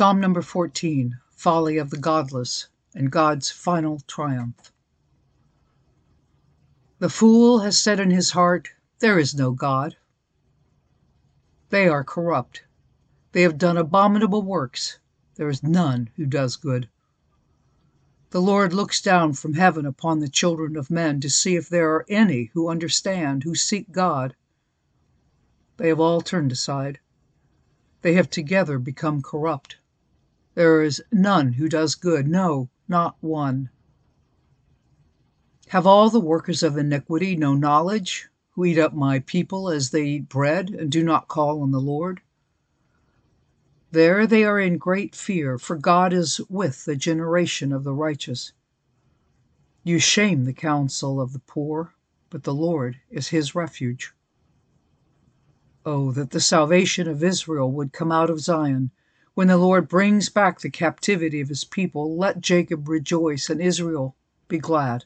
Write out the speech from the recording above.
Psalm number 14 Folly of the Godless and God's Final Triumph. The fool has said in his heart, There is no God. They are corrupt. They have done abominable works. There is none who does good. The Lord looks down from heaven upon the children of men to see if there are any who understand, who seek God. They have all turned aside. They have together become corrupt. There is none who does good, no, not one. Have all the workers of iniquity no knowledge, who eat up my people as they eat bread, and do not call on the Lord? There they are in great fear, for God is with the generation of the righteous. You shame the counsel of the poor, but the Lord is his refuge. Oh, that the salvation of Israel would come out of Zion! When the Lord brings back the captivity of his people, let Jacob rejoice and Israel be glad.